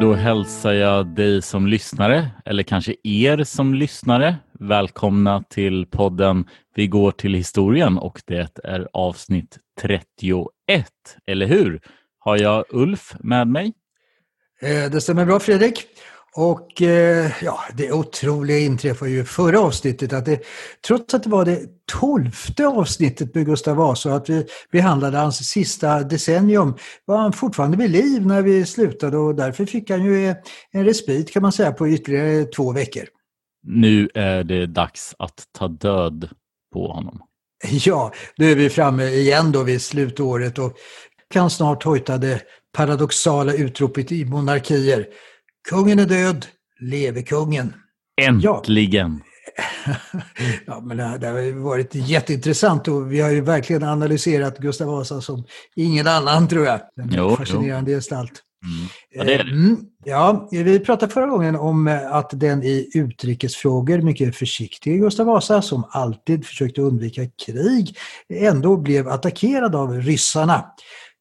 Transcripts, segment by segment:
Då hälsar jag dig som lyssnare, eller kanske er som lyssnare, välkomna till podden Vi går till historien och det är avsnitt 31, eller hur? Har jag Ulf med mig? Eh, det stämmer bra Fredrik. Och eh, ja, det otroliga inträffade ju förra avsnittet att det, trots att det var det tolfte avsnittet med Gustav Vasa och att vi behandlade hans sista decennium var han fortfarande vid liv när vi slutade och därför fick han ju en respit kan man säga på ytterligare två veckor. Nu är det dags att ta död på honom. Ja, nu är vi framme igen då vid slutåret och kan snart hojta det paradoxala utropet i monarkier. Kungen är död, leve kungen. Äntligen! Ja, men det, har varit jätteintressant och vi har ju verkligen analyserat Gustav Vasa som ingen annan tror jag. En Jo, fascinerande gestalt. Mm. Ja, det är det. Mm, ja, vi pratade förra gången om eh, att den i utrikesfrågor mycket försiktige Gustav Vasa, som alltid försökte undvika krig, ändå blev attackerad av ryssarna.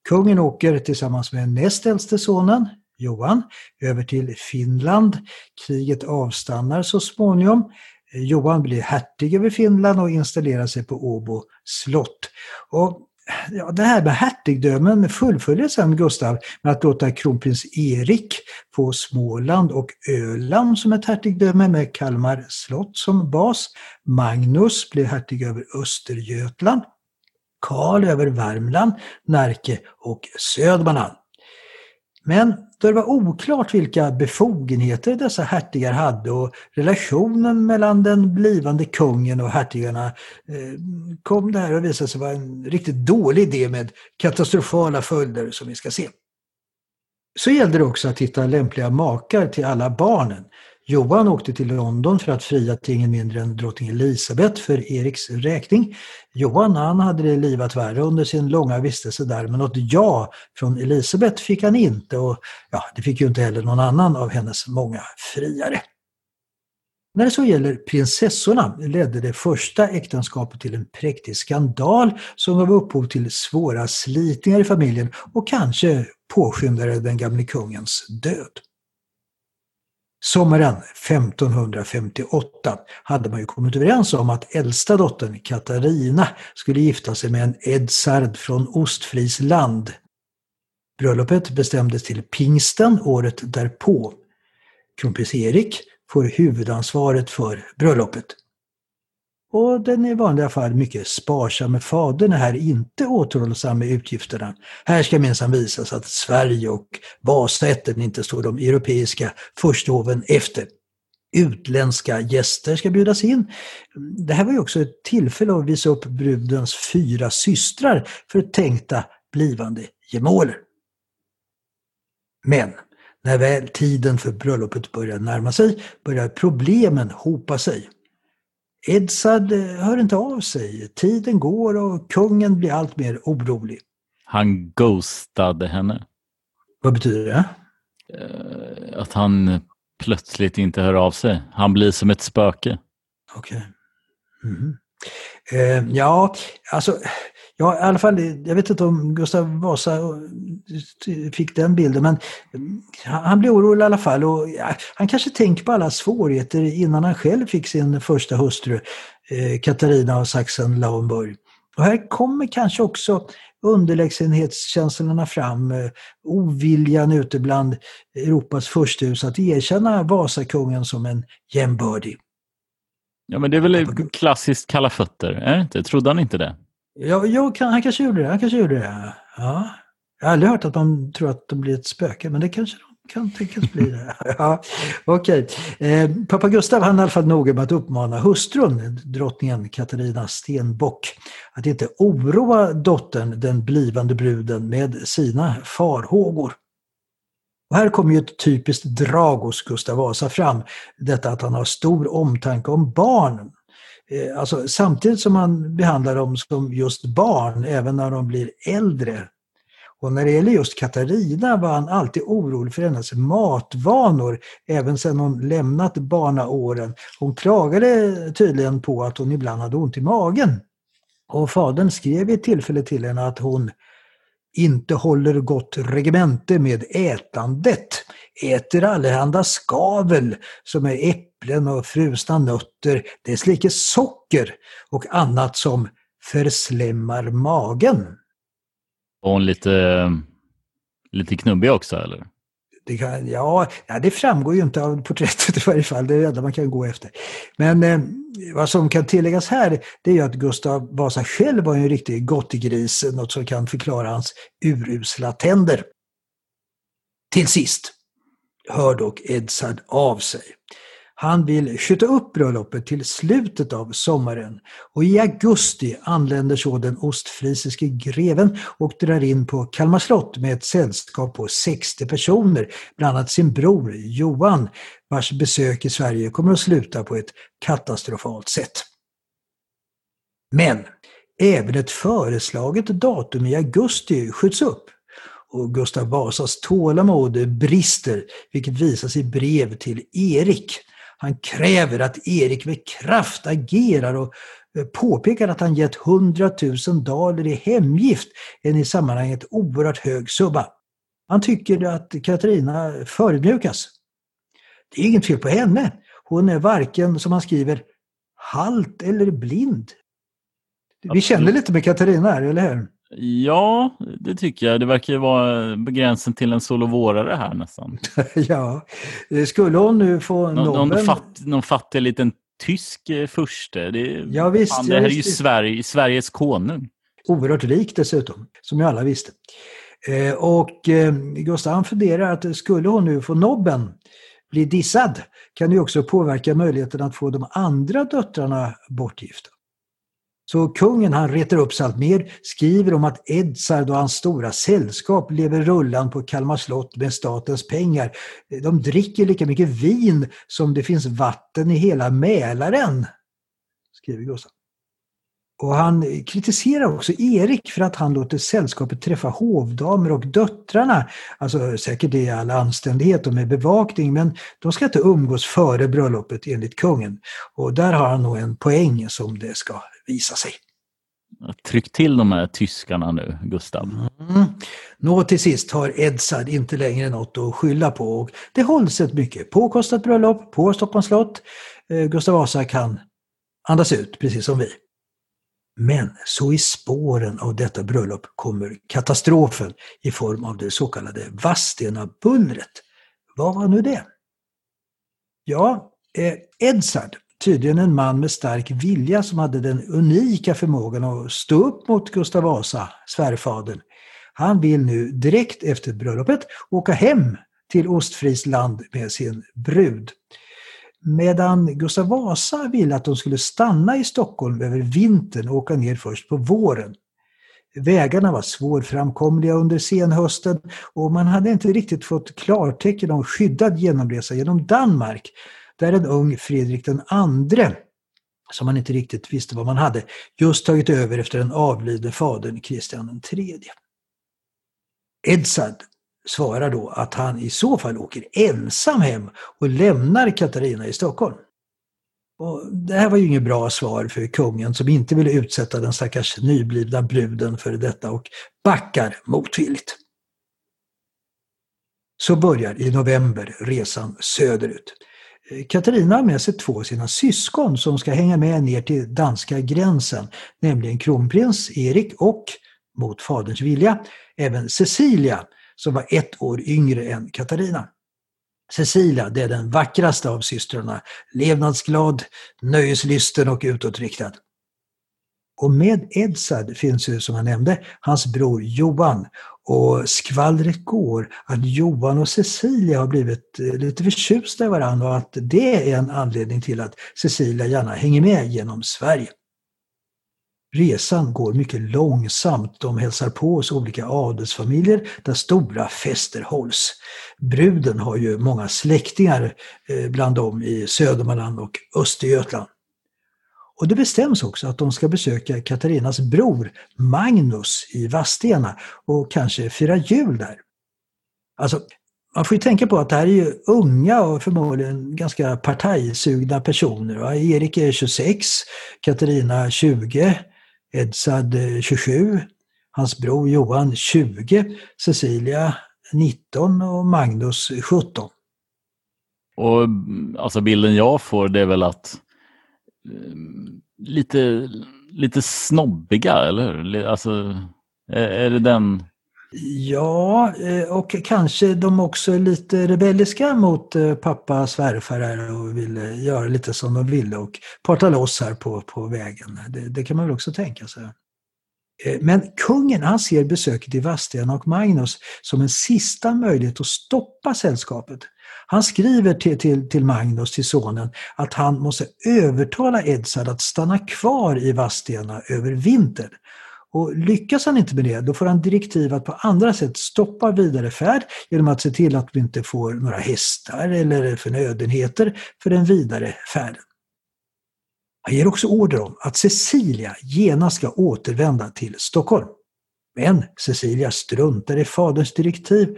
Kungen åker tillsammans med näst äldste sonen, Johan, över till Finland. Kriget avstannar så småningom. Eh, Johan blir hertig över Finland och installerar sig på Åbo slott. Och ja, det här med hertigdömen fullföljer sedan Gustav med att låta kronprins Erik få Småland och Öland som ett hertigdöme med Kalmar slott som bas. Magnus blir hertig över Östergötland. Karl över Värmland, Närke och Södermanland. Men då det var oklart vilka befogenheter dessa hertigar hade och relationen mellan den blivande kungen och hertigarna eh, kom det här att visa sig vara en riktigt dålig idé med katastrofala följder som vi ska se. Så gällde det också att hitta lämpliga makar till alla barnen. Johan åkte till London för att fria till ingen mindre än drottning Elisabeth för Eriks räkning. Johan han hade det livat värre under sin långa vistelse där men något ja från Elisabeth fick han inte och ja, det fick ju inte heller någon annan av hennes många friare. När det så gäller prinsessorna ledde det första äktenskapet till en präktig skandal som gav upphov till svåra slitningar i familjen och kanske påskyndade den gamle kungens död. Sommaren 1558 hade man ju kommit överens om att äldsta dottern Katarina skulle gifta sig med en Edsard från Ostfriesland. Bröllopet bestämdes till pingsten året därpå. Kronprins Erik får huvudansvaret för bröllopet. Och den i vanliga fall mycket sparsamme fadern är här inte återhållsam med utgifterna. Här ska minsann visas att Sverige och Vasaätten inte står de europeiska försthoven efter. Utländska gäster ska bjudas in. Det här var ju också ett tillfälle att visa upp brudens fyra systrar för tänkta blivande gemåler. Men när väl tiden för bröllopet börjar närma sig börjar problemen hopa sig. Edsad eh, hör inte av sig. Tiden går och kungen blir allt mer orolig. Han ghostade henne. Vad betyder det? Eh, Att han plötsligt inte hör av sig. Han blir som ett spöke. Okej. Mhm. Eh, ja, alltså, ja, i alla fall, jag vet inte om Gustav Vasa fick den bilden, men han blir orolig i alla fall. Och, han kanske tänker på alla svårigheter innan han själv fick sin första hustru, eh, Katarina av Sachsen-Lauenburg. Och här kommer kanske också underlägsenhetskänslorna fram, eh, oviljan ute bland Europas försthus att erkänna Vasakungen som en jämbördig. Ja, men det är väl klassiskt kalla fötter, är det inte? Trodde han inte det? Ja, jo, kan, han kanske gjorde det. Han kanske gjorde det. Ja. Jag har aldrig hört att man tror att de blir ett spöke, men det kanske de kan tänkas bli det. ja, Okej. Eh, pappa Gustav han är i alla fall noga med att uppmana hustrun, drottningen Katarina Stenbock, att inte oroa dottern, den blivande bruden, med sina farhågor. Och här kommer ju ett typiskt drag hos Gustav Vasa fram, detta att han har stor omtanke om barnen. Eh, alltså, samtidigt som man behandlar dem som just barn, även när de blir äldre. Och när det gäller just Katarina var han alltid orolig för hennes matvanor, även sedan hon lämnat barnaåren. Hon klagade tydligen på att hon ibland hade ont i magen. Och fadern skrev vid ett tillfälle till henne att hon inte håller gott regemente med ätandet, äter allehanda skavel som är äpplen och frusna nötter, dess like socker och annat som förslämmar magen. Var hon lite, lite knubbig också, eller? Det kan, ja, ja, det framgår ju inte av porträttet i varje fall, det är det enda man kan gå efter. Men eh, vad som kan tilläggas här, det är ju att Gustav Vasa själv var en riktig gottegris, något som kan förklara hans urusla tänder. Till sist hör dock Edsard av sig. Han vill skjuta upp bröllopet till slutet av sommaren och i augusti anländer så den ostfrisiske greven och drar in på Kalmar slott med ett sällskap på 60 personer, bland annat sin bror Johan, vars besök i Sverige kommer att sluta på ett katastrofalt sätt. Men även ett föreslaget datum i augusti skjuts upp och Gustav Vasas tålamod brister, vilket visas i brev till Erik. Han kräver att Erik med kraft agerar och eh, påpekar att han gett 100 000 daler i hemgift, en i sammanhanget oerhört hög summa. Han tycker att Katarina förödmjukas. Det är inget fel på henne. Hon är varken, som han skriver, halt eller blind. Vi känner lite med Katarina här, eller hur? Ja, det tycker jag. Det verkar ju vara gränsen till en solovårare här nästan. ja. Skulle hon nu få Nå, någon, nobben... fatt, någon fattig liten tysk eh, furste. Det, Ja, visst, fan, ja, det här är ju. Sverige, Sveriges konung. Oerhört rik dessutom, som ju alla visste. Eh, och eh, Gustav funderar att skulle hon nu få nobben, bli dissad, kan det ju också påverka möjligheten att få de andra döttrarna bortgifta. Så kungen han retar upp sig allt mer, skriver om att Edzard och hans stora sällskap lever rullan på Kalmar slott med statens pengar. De dricker lika mycket vin som det finns vatten i hela Mälaren, skriver Gustav. Och han kritiserar också Erik för att han låter sällskapet träffa hovdamer och döttrarna. Alltså säkert i all anständighet och med bevakning, men de ska inte umgås före bröllopet enligt kungen. Och där har han nog en poäng som det ska visa sig. Tryck till de här tyskarna nu, Gustav. Mm. Nå till sist har Edzard inte längre något att skylla på och det hålls ett mycket påkostat bröllop på Stockholms slott. Eh, Gustav Vasa kan andas ut, precis som vi. Men så i spåren av detta bröllop kommer katastrofen i form av det så kallade Vadstena-bullret. Vad var nu det? Ja, Edsard, Edzard, tydligen en man med stark vilja som hade den unika förmågan att stå upp mot Gustav Vasa, svärfadern. Han vill nu direkt efter bröllopet åka hem till Ostfriesland med sin brud. Medan Gustav Vasa ville att de skulle stanna i Stockholm över vintern och åka ner först på våren. Vägarna var svårframkomliga under senhösten och man hade inte riktigt fått klartecken om skyddad genomresa genom Danmark, där en ung Fredrik II, som man inte riktigt visste vad man hade, just tagit över efter den avlidne fadern Kristian III. Edsard svarar då att han i så fall åker ensam hem och lämnar Katarina i Stockholm. Och det här var ju inget bra svar för kungen som inte ville utsätta den stackars nyblivna bruden för detta och backar motvilligt. Så börjar i november resan söderut. Katarina har med sig två av sina syskon som ska hänga med ner till danska gränsen, nämligen kronprins Erik och, mot faderns vilja, även Cecilia som var ett år yngre än Katarina. Cecilia, det är den vackraste av systrarna, levnadsglad, nöjeslysten och utåtriktad. Och med Edsard finns ju, som jag nämnde, hans bror Johan. Och skvallret går att Johan och Cecilia har blivit eh, lite förtjusta i varandra och att det är en anledning till att Cecilia gärna hänger med genom Sverige. Resan går mycket långsamt. De hälsar på hos olika adelsfamiljer där stora fester hålls. Bruden har ju många släktingar eh, bland dem i Södermanland och Östergötland. Och det bestäms också att de ska besöka Katarinas bror Magnus i Vadstena och kanske fira jul där. Alltså, man får ju tänka på att det här är ju unga och förmodligen ganska partajsugna personer. Erik är 26, Katarina 20, Edsad eh, 27, hans bror Johan 20, Cecilia 19 och Magnus 17. Och alltså bilden jag får det är väl att eh, lite, lite snobbiga, eller hur? Alltså, är, är det den Ja, eh, och kanske de också är lite rebelliska mot eh, pappa svärfar här och ville eh, göra lite som de ville och parta loss här på, på vägen. Det, det kan man väl också tänka sig. Men kungen han ser besöket i Vadstena och Magnus som en sista möjlighet att stoppa sällskapet. Han skriver till, till, till Magnus, till sonen, att han måste övertala Edsard att stanna kvar i Vadstena över vintern. Och lyckas han inte med det, då får han direktiv att på andra sätt stoppa vidare färd genom att se till att vi inte får några hästar eller förnödenheter för den vidare färden. Han ger också order om att Cecilia genast ska återvända till Stockholm. Men Cecilia struntar i faderns direktiv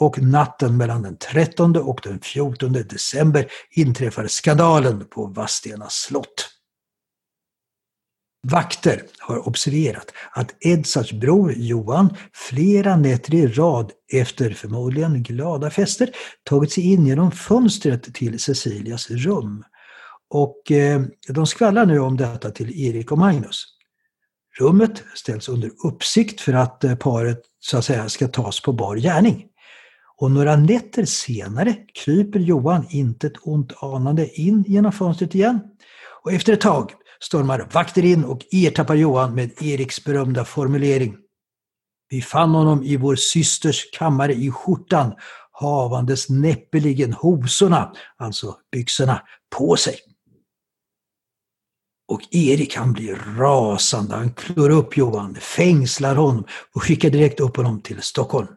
och natten mellan den 13 och den 14 december inträffar skandalen på Vadstena slott. Vakter har observerat att Edzards bror Johan flera nätter i rad efter förmodligen glada fester tagit sig in genom fönstret till Cecilias rum. Och eh, de skvallrar nu om detta till Erik och Magnus. Rummet ställs under uppsikt för att eh, paret så att säga ska tas på bar gärning. Och några nätter senare kryper Johan intet ont anande in genom fönstret igen. Och efter ett tag stormar vakter in och ertappar Johan med Eriks berömda formulering. Vi fann honom i vår systers kammare i skjortan, havandes näppeligen hosorna, alltså byxorna, på sig. Och Erik han blir rasande, han klår upp Johan, fängslar honom och skickar direkt upp honom till Stockholm.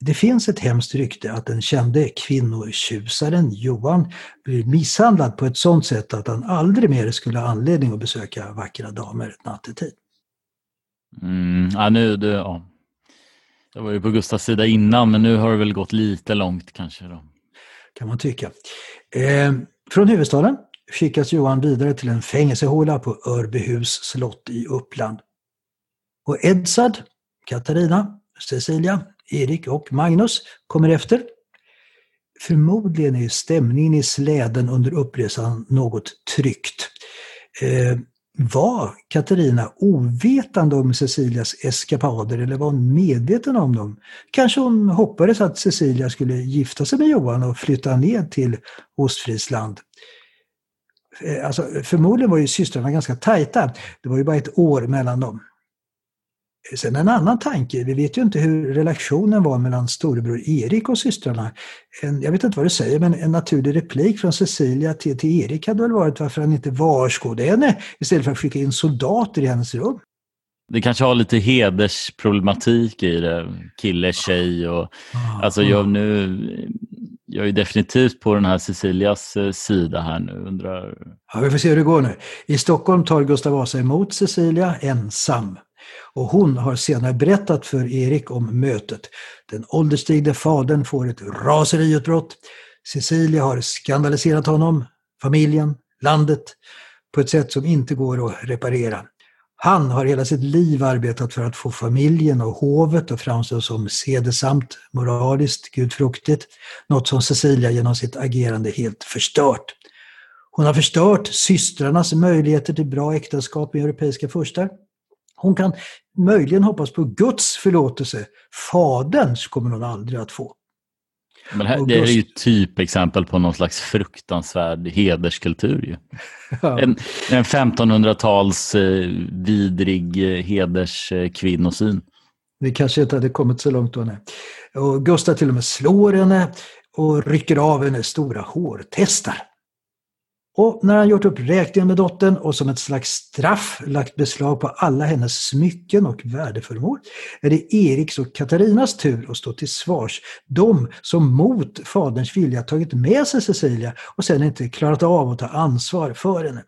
Det finns ett hemskt rykte att den kände kvinnotjusaren Johan blir misshandlad på ett sådant sätt att han aldrig mer skulle ha anledning att besöka vackra damer nattetid. Mm, ja, nu, det, ja. Jag var ju på Gustavs sida innan men nu har det väl gått lite långt kanske. Då. Kan man tycka. Eh, från huvudstaden skickas Johan vidare till en fängelsehåla på Örbyhus slott i Uppland. Och Edsad, Katarina, Cecilia Erik och Magnus kommer efter. Förmodligen är stämningen i släden under uppresan något tryckt. Eh, Var Katarina ovetande om Cecilias eskapader eller var hon medveten om dem? Kanske hon hoppades att Cecilia skulle gifta sig med Johan och flytta ned till Ostfriesland. Eh, alltså, förmodligen var ju systrarna ganska tajta. Det var ju bara ett år mellan dem. Sen en annan tanke, vi vet ju inte hur relationen var mellan storebror Erik och systrarna. En, jag vet inte vad du säger, men en naturlig replik från Cecilia till, till Erik hade väl varit varför han inte varskådade henne istället för att skicka in soldater i hennes rum. Det kanske har lite hedersproblematik i det, kille, tjej och ah, alltså jag nu jag är definitivt på den här Cecilias eh, sida här nu. Undrar... Ja, vi får se hur det går nu. I Stockholm tar Gustav Vasa emot Cecilia ensam. Och hon har senare berättat för Erik om mötet. Den ålderstigne fadern får ett raseriutbrott. Cecilia har skandaliserat honom, familjen, landet på ett sätt som inte går att reparera. Han har hela sitt liv arbetat för att få familjen och hovet att framstå som sedesamt, moraliskt, gudfruktigt. Något som Cecilia genom sitt agerande helt förstört. Hon har förstört systrarnas möjligheter till bra äktenskap med europeiska furstar. Hon kan möjligen hoppas på Guds förlåtelse. Faderns kommer hon aldrig att få. Men här, det är ju typexempel på någon slags fruktansvärd hederskultur. Ju. Ja. En, en 1500-tals eh, vidrig eh, hederskvinnosyn. Det kanske inte hade kommit så långt då. Nej. Och Gustav till och med slår henne och rycker av henne stora hårtestar. Och när han gjort upp räkningen med dottern och som ett slags straff lagt beslag på alla hennes smycken och värdeföremål är det Eriks och Katarinas tur att stå till svars. De som mot faderns vilja tagit med sig Cecilia och sen inte klarat av att ta ansvar för henne.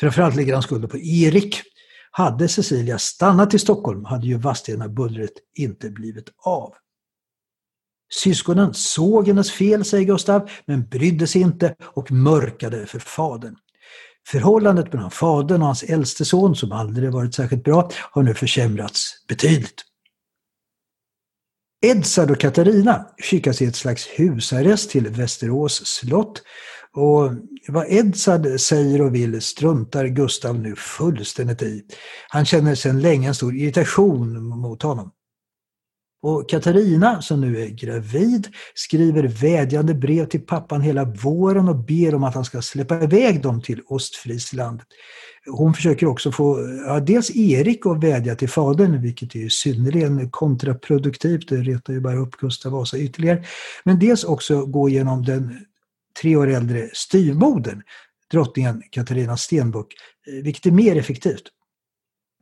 Framförallt ligger han skulden på Erik. Hade Cecilia stannat i Stockholm hade ju Vadstena-bullret inte blivit av. Syskonen såg hennes fel, säger Gustav, men brydde sig inte och mörkade för fadern. Förhållandet mellan fadern och hans äldste son, som aldrig varit särskilt bra, har nu försämrats betydligt. Edsard och Katarina skickas i ett slags husarrest till Västerås slott. Och vad Edsard säger och vill struntar Gustav nu fullständigt i. Han känner sedan länge en stor irritation mot honom. Och Katarina, som nu är gravid, skriver vädjande brev till pappan hela våren och ber om att han ska släppa iväg dem till Ostfriesland. Hon försöker också få ja, dels Erik att vädja till fadern, vilket är synnerligen kontraproduktivt, det retar ju bara upp Gustav Vasa ytterligare. Men dels också gå igenom den tre år äldre styvmodern, drottningen Katarina Stenbock, eh, vilket är mer effektivt.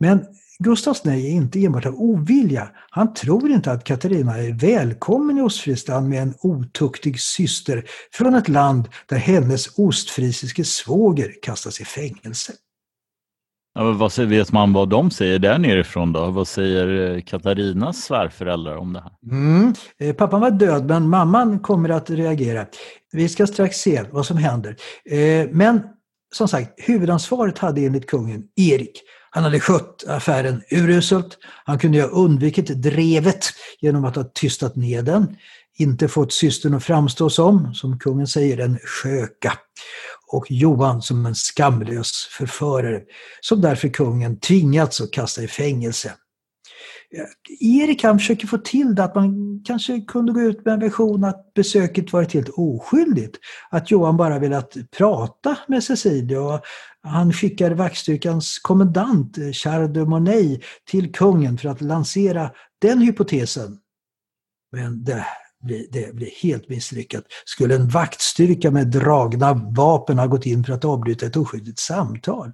Men Gustavs nej är inte enbart av ovilja. Han tror inte att Katarina är välkommen i Ostfriesland med en otuktig syster från ett land där hennes ostfrisiske svåger kastas i fängelse. Ja, vad säger, vet man vad de säger där nerifrån då? Vad säger eh, Katarinas svärföräldrar om det här? Mm. Eh, pappan var död men mamman kommer att reagera. Vi ska strax se vad som händer. Eh, men som sagt, huvudansvaret hade enligt kungen Erik. Han hade skött affären uruselt. Han kunde ha undvikit drevet genom att ha tystat ner den. Inte fått systern att framstå som, som kungen säger, en sköka. Och Johan som en skamlös förförare, som därför kungen tvingats att kasta i fängelse. Erik han försöker få till det att man kanske kunde gå ut med en version att besöket varit helt oskyldigt. Att Johan bara velat prata med Cecilia och han skickar vaktstyrkans kommendant eh, Charles de Monet till kungen för att lansera den hypotesen. Men det blir, det blir helt misslyckat. Skulle en vaktstyrka med dragna vapen ha gått in för att avbryta ett oskyldigt samtal?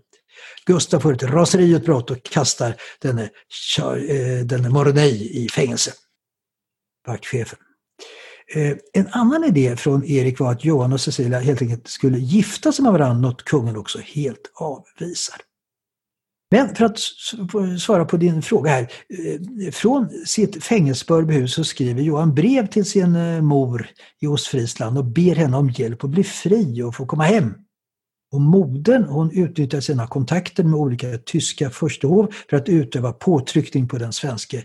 Gustav får ett raseriutbrott och kastar denne, eh, denne Moroney i fängelse. Vaktchefen. Eh, en annan idé från Erik var att Johan och Cecilia helt enkelt skulle gifta sig med varandra, något kungen också helt avvisar. Men för att svara på din fråga här. Eh, från sitt fängelsebörbe så skriver Johan brev till sin mor i Ostfriesland och ber henne om hjälp att bli fri och få komma hem. Och modern hon utnyttjar sina kontakter med olika tyska förstehov för att utöva påtryckning på den svenske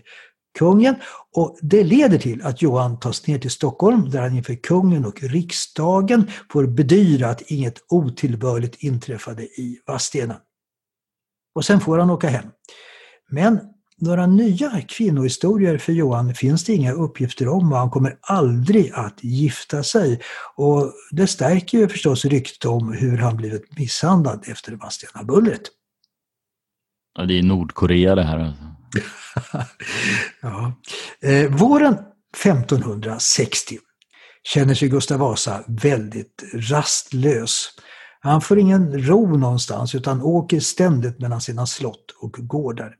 kungen. Och det leder till att Johan tas ner till Stockholm där han inför kungen och riksdagen får bedyra att inget otillbörligt inträffade i Vadstena. Och sen får han åka hem. Men några nya kvinnohistorier för Johan finns det inga uppgifter om och han kommer aldrig att gifta sig. Och det stärker ju förstås ryktet om hur han blivit misshandlad efter Vadstena-bullret. Ja, det är Nordkorea det här. Alltså. ja. Eh, våren 1560 känner sig Gustav Vasa väldigt rastlös. Han får ingen ro någonstans utan åker ständigt mellan sina slott och gårdar.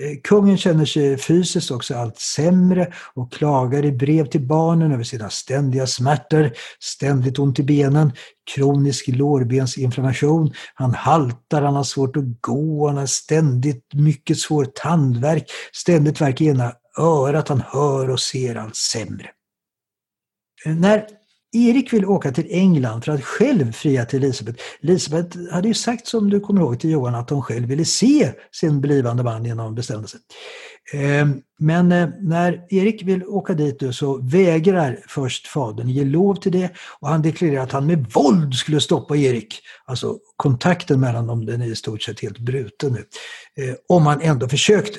Eh, kungen känner sig fysiskt också allt sämre och klagar i brev till barnen över sina ständiga smärtor, ständigt ont i benen, kronisk lårbensinflammation, han haltar, han har svårt att gå, han har ständigt mycket svår tandvärk, ständigt värk i ena örat, han hör och ser allt sämre. Eh, när Erik vill åka till England för att själv fria till Elisabet. Elisabet hade ju sagt, som du kommer ihåg till Johan, att hon själv ville se sin blivande man innan hon bestämde sig. Ehm, men eh, när Erik vill åka dit så vägrar först fadern ge lov till det och han deklarerar att han med våld skulle stoppa Erik. Alltså kontakten mellan dem den är i stort sett helt bruten nu. Ehm, om han ändå försökte.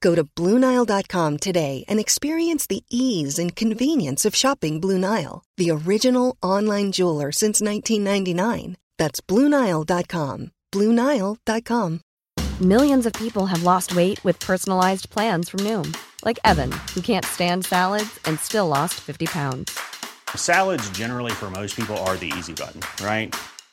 Go to BlueNile.com today and experience the ease and convenience of shopping Blue Nile, the original online jeweler since 1999. That's BlueNile.com. BlueNile.com. Millions of people have lost weight with personalized plans from Noom, like Evan, who can't stand salads and still lost 50 pounds. Salads, generally, for most people, are the easy button, right?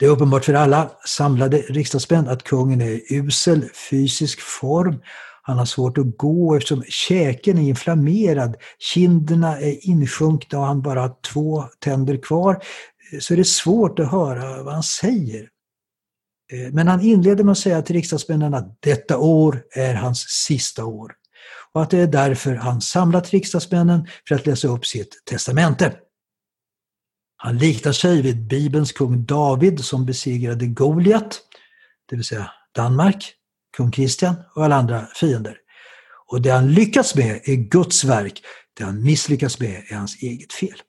Det är uppenbart för alla samlade riksdagsmän att kungen är i usel fysisk form. Han har svårt att gå eftersom käken är inflammerad, kinderna är insjunkna och han bara har två tänder kvar. Så det är svårt att höra vad han säger. Eh, men han inleder med att säga till riksdagsmännen att detta år är hans sista år. Och att det är därför han samlat riksdagsmännen för att läsa upp sitt testamente. Han liknar sig vid Bibelns kung David som besegrade Goliat, det vill säga Danmark, kung Kristian och alla andra fiender. Och det han lyckats med är Guds verk, det han misslyckats med är hans eget fel.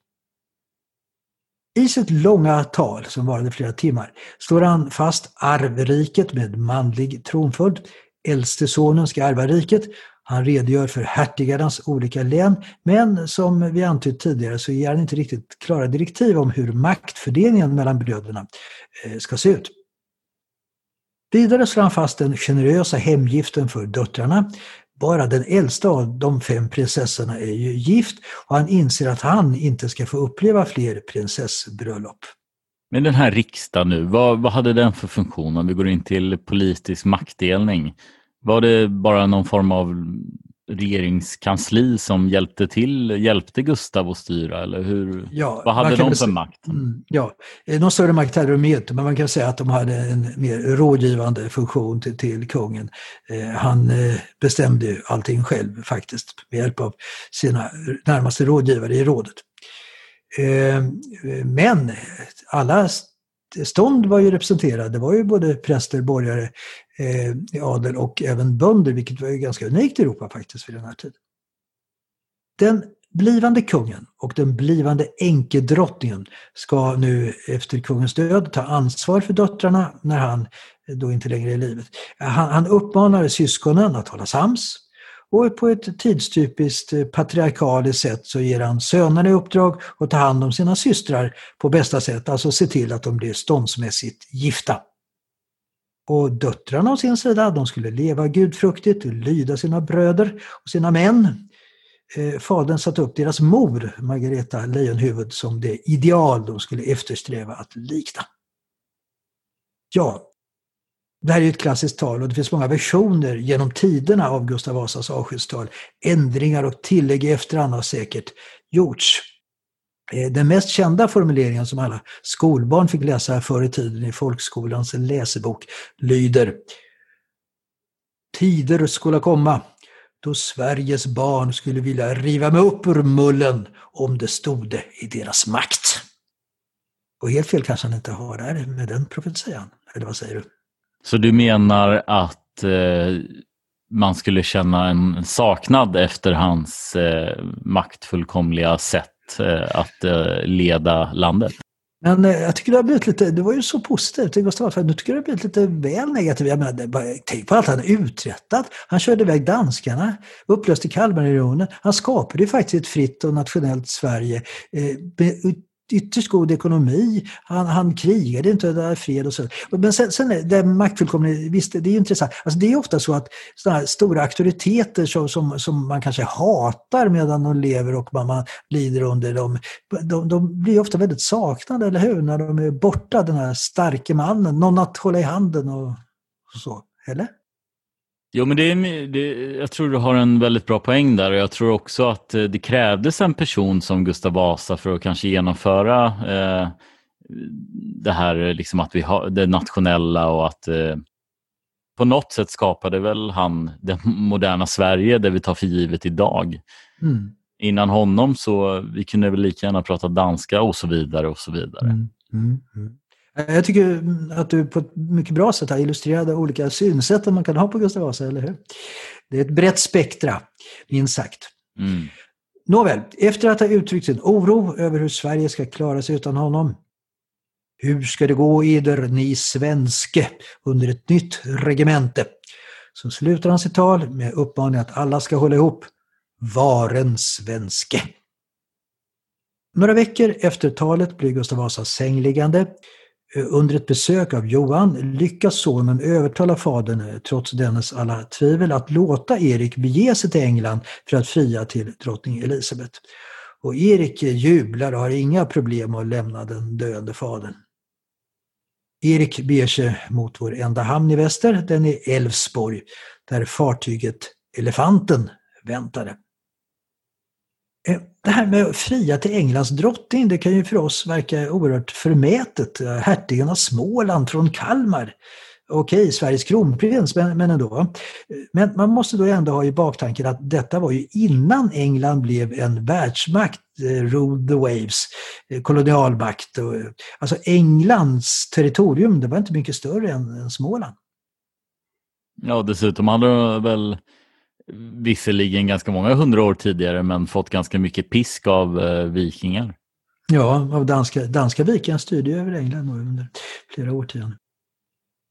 I sitt långa tal, som varade flera timmar, slår han fast arvriket med manlig tronföljd. Äldste sonen ska ärva riket han redogör för hertigarnas olika län, men som vi antytt tidigare så ger han inte riktigt klara direktiv om hur maktfördelningen mellan bröderna eh, ska se ut. Vidare slår han fast den generösa hemgiften för döttrarna. Bara den äldsta av de fem prinsessorna är ju gift och han inser att han inte ska få uppleva fler prinsessbröllop. Men den här riksdagen nu, vad, vad hade den för funktion om vi går in till politisk maktdelning? Var det bara någon form av regeringskansli som hjälpte till, hjälpte Gustav att styra eller hur? Ja, Vad hade de för makt? Mm, ja, Eh, någon större makt hade de inte, men man kan säga att de hade en mer rådgivande funktion till, till kungen. Eh, han eh, bestämde ju allting själv faktiskt med hjälp av sina närmaste rådgivare i rådet. Eh, men alla stånd var ju representerade. Det var ju både präster, borgare, eh, adel och även bönder, vilket var ju ganska unikt i Europa faktiskt vid den här tiden. Den blivande kungen och den blivande änkedrottningen ska nu efter kungens död ta ansvar för döttrarna när han då inte längre är i livet. Han, han uppmanar syskonen att hålla sams och på ett tidstypiskt eh, patriarkaliskt sätt så ger han sönerna i uppdrag att ta hand om sina systrar på bästa sätt, alltså se till att de blir ståndsmässigt gifta. Och döttrarna å sin sida, de skulle leva gudfruktigt och lyda sina bröder och sina män. Eh, fadern satte upp deras mor, Margareta Lejonhuvud, som det ideal de skulle eftersträva att likna. Ja, det här är ett klassiskt tal och det finns många versioner genom tiderna av Gustav Vasas avskedstal. Ändringar och tillägg i efterhand har säkert gjorts. Eh, den mest kända formuleringen som alla skolbarn fick läsa förr i tiden i folkskolans läsebok lyder Tider skulle komma då Sveriges barn skulle vilja riva mig upp ur mullen om det stode i deras makt. Och helt fel kanske han inte har där med den profetian. Eller vad säger du? Så du menar att eh, man skulle känna en saknad efter hans eh, maktfullkomliga sätt eh, att eh, leda landet? Men eh, jag tycker det har blivit lite, det var ju så positivt till Gustav Vasa, nu tycker jag det har blivit lite väl negativt. Jag menar, det, bara, tänk på allt han har uträttat. Han körde iväg danskarna, upplöste Kalmarunionen. Han skapade ju faktiskt ett fritt och nationellt Sverige eh, med ytterst god ekonomi. Han, han krigade inte, det var fred och så. Men sen, sen det där maktfullkomlighet, visst det är ju intressant. Alltså det är ofta så att sådana här stora auktoriteter som, som, som man kanske hatar medan de lever och man, man lider under dem, de, de blir ofta väldigt saknade, eller hur? När de är borta, den här starke mannen, någon att hålla i handen och så. Eller? Jo, men det är, det, jag tror du har en väldigt bra poäng där och jag tror också att eh, det krävdes en person som Gustav Vasa för att kanske genomföra eh, det här liksom att vi har det nationella och att eh, på något sätt skapade väl han det moderna Sverige det vi tar för givet idag. Mm. Innan honom så vi kunde väl lika gärna prata danska och så vidare och så vidare. Mm. Mm. Mm. Jag tycker att du på ett mycket bra sätt har illustrerat olika synsätt man kan ha på Gustav Vasa, eller hur? Det är ett brett spektra, minst sagt. Mm. Nåväl, efter att ha uttryckt sin oro över hur Sverige ska klara sig utan honom. Hur ska det gå eder, ni svenske, under ett nytt regemente? Så slutar han sitt tal med uppmaningen att alla ska hålla ihop. Varen svenske. Några veckor efter talet blir Gustav Vasa sängliggande. Eh, under ett besök av Johan lyckas sonen övertala fadern, eh, trots dennes alla tvivel, att låta Erik bege sig till England för att fria till drottning Elisabet. Och Erik eh, jublar och har inga problem att lämna den döende fadern. Erik beger sig mot vår enda hamn i väster, den i Älvsborg, där fartyget Elefanten väntade. Eh, det här med att fria till Englands drottning, det kan ju för oss verka oerhört förmätet. Hertigen av Småland från Kalmar. Okej, Sveriges kronprins, men, men ändå. Men man måste då ändå ha i baktanken att detta var ju innan England blev en världsmakt, eh, ruled the waves, eh, kolonialmakt. Alltså Englands territorium, det var inte mycket större än, än Småland. Ja, dessutom hade det väl visserligen ganska många hundra år tidigare men fått ganska mycket pisk av eh, vikingar. Ja, av danska, danska vikingar styrde ju över England under flera årtionden.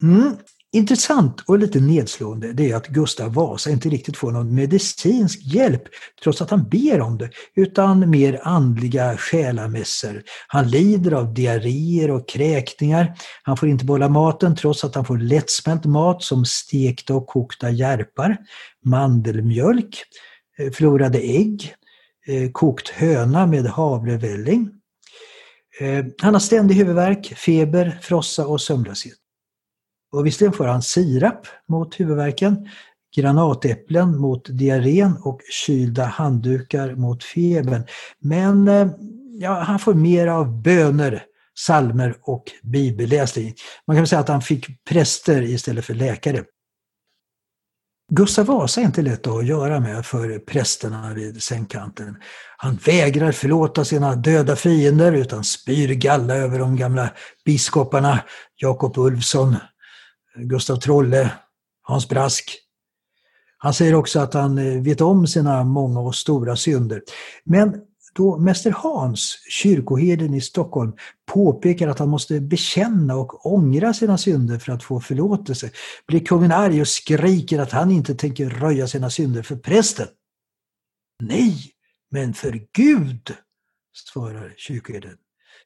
Mm. Intressant och lite nedslående det är att Gustav Vasa inte riktigt får någon medicinsk hjälp trots att han ber om det, utan mer andliga själamässor. Han lider av diarréer och kräkningar. Han får inte behålla maten trots att han får lättsmält mat som stekta och kokta järpar, mandelmjölk, eh, förlorade ägg, eh, kokt höna med havrevälling. Eh, han har ständig huvudvärk, feber, frossa och sömnlöshet. Och visserligen får han sirap mot huvudvärken, granatäpplen mot diarrén och kylda handdukar mot febern. Men eh, ja, han får mer av böner, salmer och bibelläsning. Man kan säga att han fick präster istället för läkare. Gustav Vasa är inte lätt att göra med för prästerna vid sängkanten. Han vägrar förlåta sina döda fiender utan spyr galla över de gamla biskoparna Jakob Ulfsson, Gustav Trolle, Hans Brask. Han säger också att han eh, vet om sina många och stora synder. Men då Mäster Hans, kyrkoherden i Stockholm, påpekar att han måste bekänna och ångra sina synder för att få förlåtelse, blir kungen arg och skriker att han inte tänker röja sina synder för prästen. Nej, men för Gud, svarar kyrkoherden.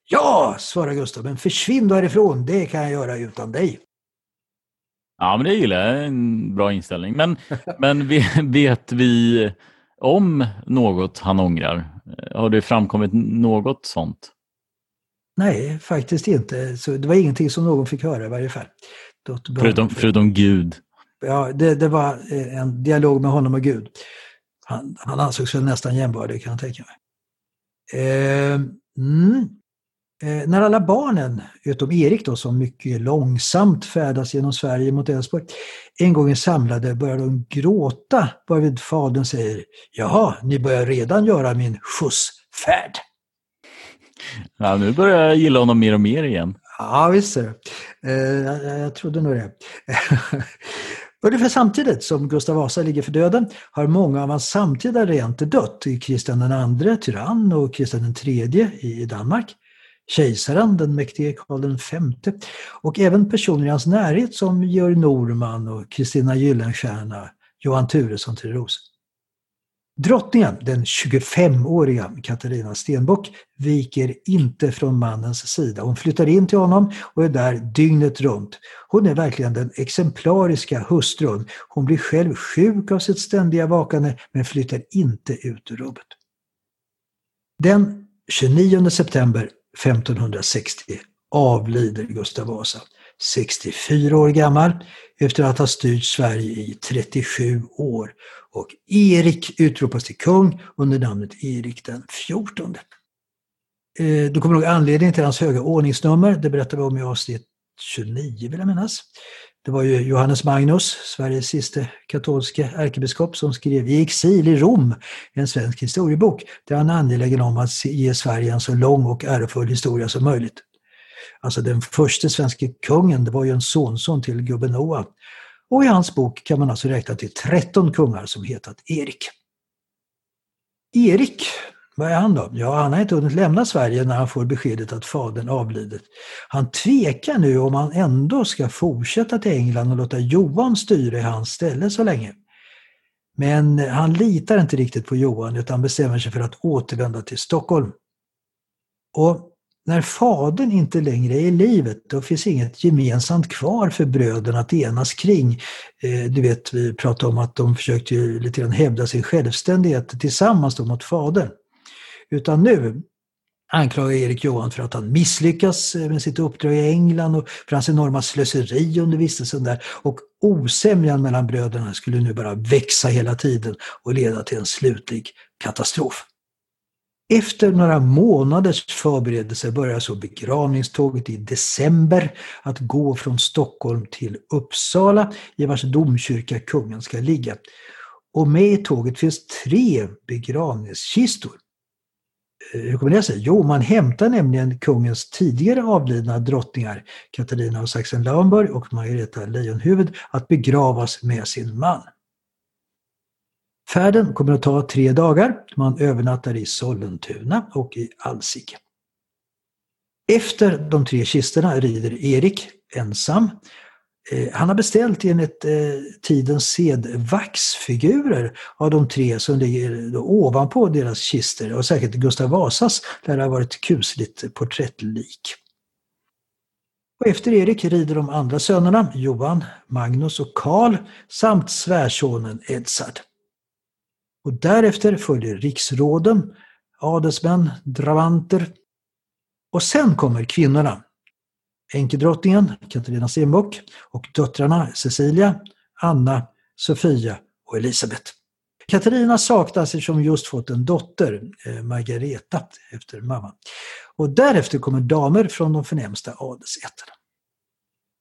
Ja, svarar Gustav, men försvinn då härifrån, det kan jag göra utan dig. Ja, men det gillar jag. En bra inställning. Men, men vet vi om något han ångrar? Har det framkommit något sånt? Nej, faktiskt inte. Så det var ingenting som någon fick höra i varje fall. Förutom, förutom Gud? Ja, det, det, var eh, en dialog med honom och Gud. Han, han ansågs väl nästan jämbördig kan jag tänka mig. Eh, mm. Eh, när alla barnen, utom Erik då, som mycket långsamt färdas genom Sverige mot Älvsborg, en gång är samlade börjar de gråta varvid fadern säger Jaha, ni börjar redan göra min skjutsfärd. Ja, nu börjar jag gilla honom mer och mer igen. Ja, visst är det. Eh, jag, jag trodde nog det. Ungefär samtidigt som Gustav Vasa ligger för döden har många av hans samtida regenter dött. Kristian II, tyrann, och Kristian III i Danmark kejsaren, den mäktige Karl V och även personer i hans närhet som Georg Norman och Kristina Gyllenstierna, Johan Turesson till Ros. Drottningen, den 25-åriga Katarina Stenbock, viker inte från mannens sida. Hon flyttar in till honom och är där dygnet runt. Hon är verkligen den exemplariska hustrun. Hon blir själv sjuk av sitt ständiga vakande men flyttar inte ut ur rummet. Den 29 september 1560 avlider Gustav Vasa, 64 år gammal, efter att ha styrt Sverige i 37 år. Och Erik utropas till kung under namnet Erik den 14. Eh, du kommer ihåg anledningen till hans höga ordningsnummer, det berättar vi om i avsnitt 29 vill jag minnas. Det var ju Johannes Magnus, Sveriges sista katolske ärkebiskop, som skrev i exil i Rom, en svensk historiebok, där han är angelägen om att ge Sverige en så lång och ärofull historia som möjligt. Alltså den första svenska kungen, det var ju en sonson till gubben Noa. Och i hans bok kan man alltså räkna till 13 kungar som hetat Erik. Erik vad är han då? Ja, han har inte hunnit lämna Sverige när han får beskedet att fadern avlidit. Han tvekar nu om han ändå ska fortsätta till England och låta Johan styra i hans ställe så länge. Men han litar inte riktigt på Johan utan bestämmer sig för att återvända till Stockholm. Och när fadern inte längre är i livet, då finns inget gemensamt kvar för bröderna att enas kring. Eh, du vet, vi pratade om att de försökte lite grann hävda sin självständighet tillsammans mot fadern. Utan nu anklagar Erik Johan för att han misslyckas eh, med sitt uppdrag i England och för hans enorma slöseri under vistelsen där. Och osämjan mellan bröderna skulle nu bara växa hela tiden och leda till en slutlig katastrof. Efter några månaders förberedelser börjar så begravningståget i december att gå från Stockholm till Uppsala i vars domkyrka kungen ska ligga. Och med i tåget finns tre begravningskistor. Eh, hur kommer det sig? Jo, man hämtar nämligen kungens tidigare avlidna drottningar Katarina av Sachsen-Lauenburg och Margareta Lejonhuvud att begravas med sin man. Färden kommer att ta tre dagar. Man övernattar i Sollentuna och i Alsike. Efter de tre kistorna rider Erik ensam Eh, han har beställt enligt eh, tidens sed vaxfigurer av de tre som ligger ovanpå deras kister och säkert Gustav Vasas där det har varit kusligt porträttlik. Och efter Erik rider de andra sönerna Johan, Magnus och Karl samt svärsonen Edsard. Och därefter följer riksråden, adelsmän, dravanter och sen kommer kvinnorna Enkedrottningen Katarina Stenbock och döttrarna Cecilia, Anna Sofia och Elisabet. Katarina saknas eftersom hon just fått en dotter, eh, Margareta, efter mamma. Och därefter kommer damer från de förnämsta adelsätterna.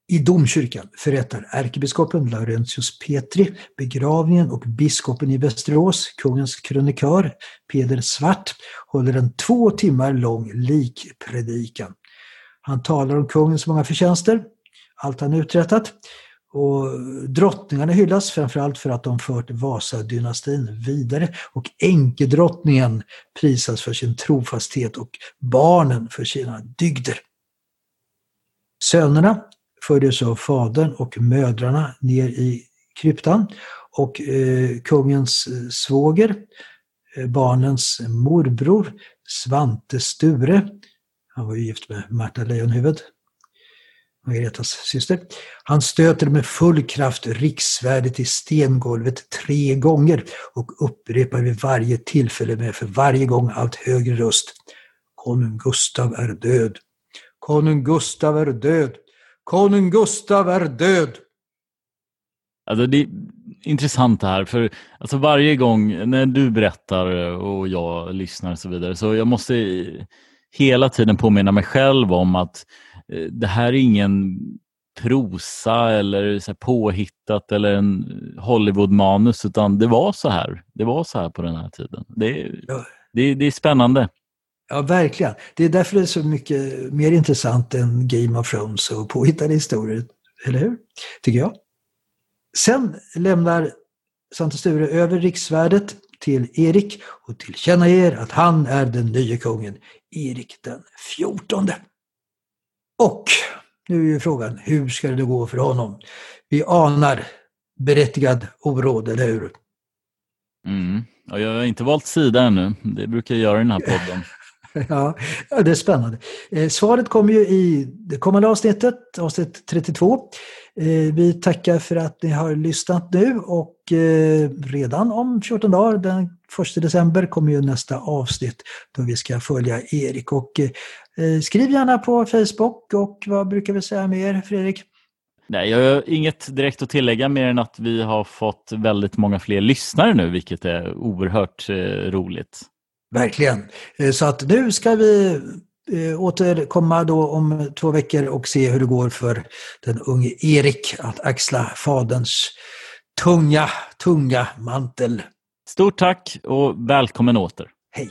I domkyrkan förrättar ärkebiskopen Laurentius Petri begravningen och biskopen i Västerås, kungens krönikör Peder Svart, håller en två timmar lång likpredikan. Han talar om kungens många förtjänster, allt han uträttat, och drottningarna hyllas framförallt för att de fört Vasadynastin vidare. Och enkedrottningen prisas för sin trofasthet och barnen för sina dygder. Sönerna fördes av fadern och mödrarna ner i kryptan. Och eh, kungens eh, svåger, eh, barnens morbror Svante Sture, han var ju gift med Marta Lejonhuvud, Margaretas syster. Han stöter med full kraft riksvärdet i stengolvet tre gånger och upprepar vid varje tillfälle med för varje gång allt högre röst. Konung Gustav är död. Konung Gustav är död. Konung Gustav är död. Alltså det är intressant det här, för alltså varje gång när du berättar och jag lyssnar och så vidare, så jag måste hela tiden påminna mig själv om att eh, det här är ingen prosa eller så påhittat eller en Hollywood-manus, utan det var så här. Det var så här på den här tiden. Det, ja. det, det är spännande. Ja, verkligen. Det är därför det är så mycket mer intressant än Game of Thrones och påhittade historier, eller hur? Tycker jag. Sen lämnar Svante Sture över riksvärdet till Erik och tillkännager att han är den nya kungen, Erik den fjortonde. Och nu är ju frågan, hur ska det gå för honom? Vi anar berättigad oråd, eller hur? Mm. Ja, jag har inte valt sida ännu. Det brukar jag göra i den här podden. ja, det är spännande. Eh, svaret kommer ju i det kommande avsnittet, avsnitt 32. Eh, vi tackar för att ni har lyssnat nu och eh, redan om 14 dagar, den 1 december, kommer ju nästa avsnitt då vi ska följa Erik. Och skriv gärna på Facebook och vad brukar vi säga mer, Fredrik? Nej, jag har inget direkt att tillägga mer än att vi har fått väldigt många fler lyssnare nu, vilket är oerhört roligt. Verkligen. Eh, så att nu ska vi eh, återkomma då om två veckor och se hur det går för den unge Erik att axla faderns tunga, tunga mantel. Stort tack och välkommen åter. Hej.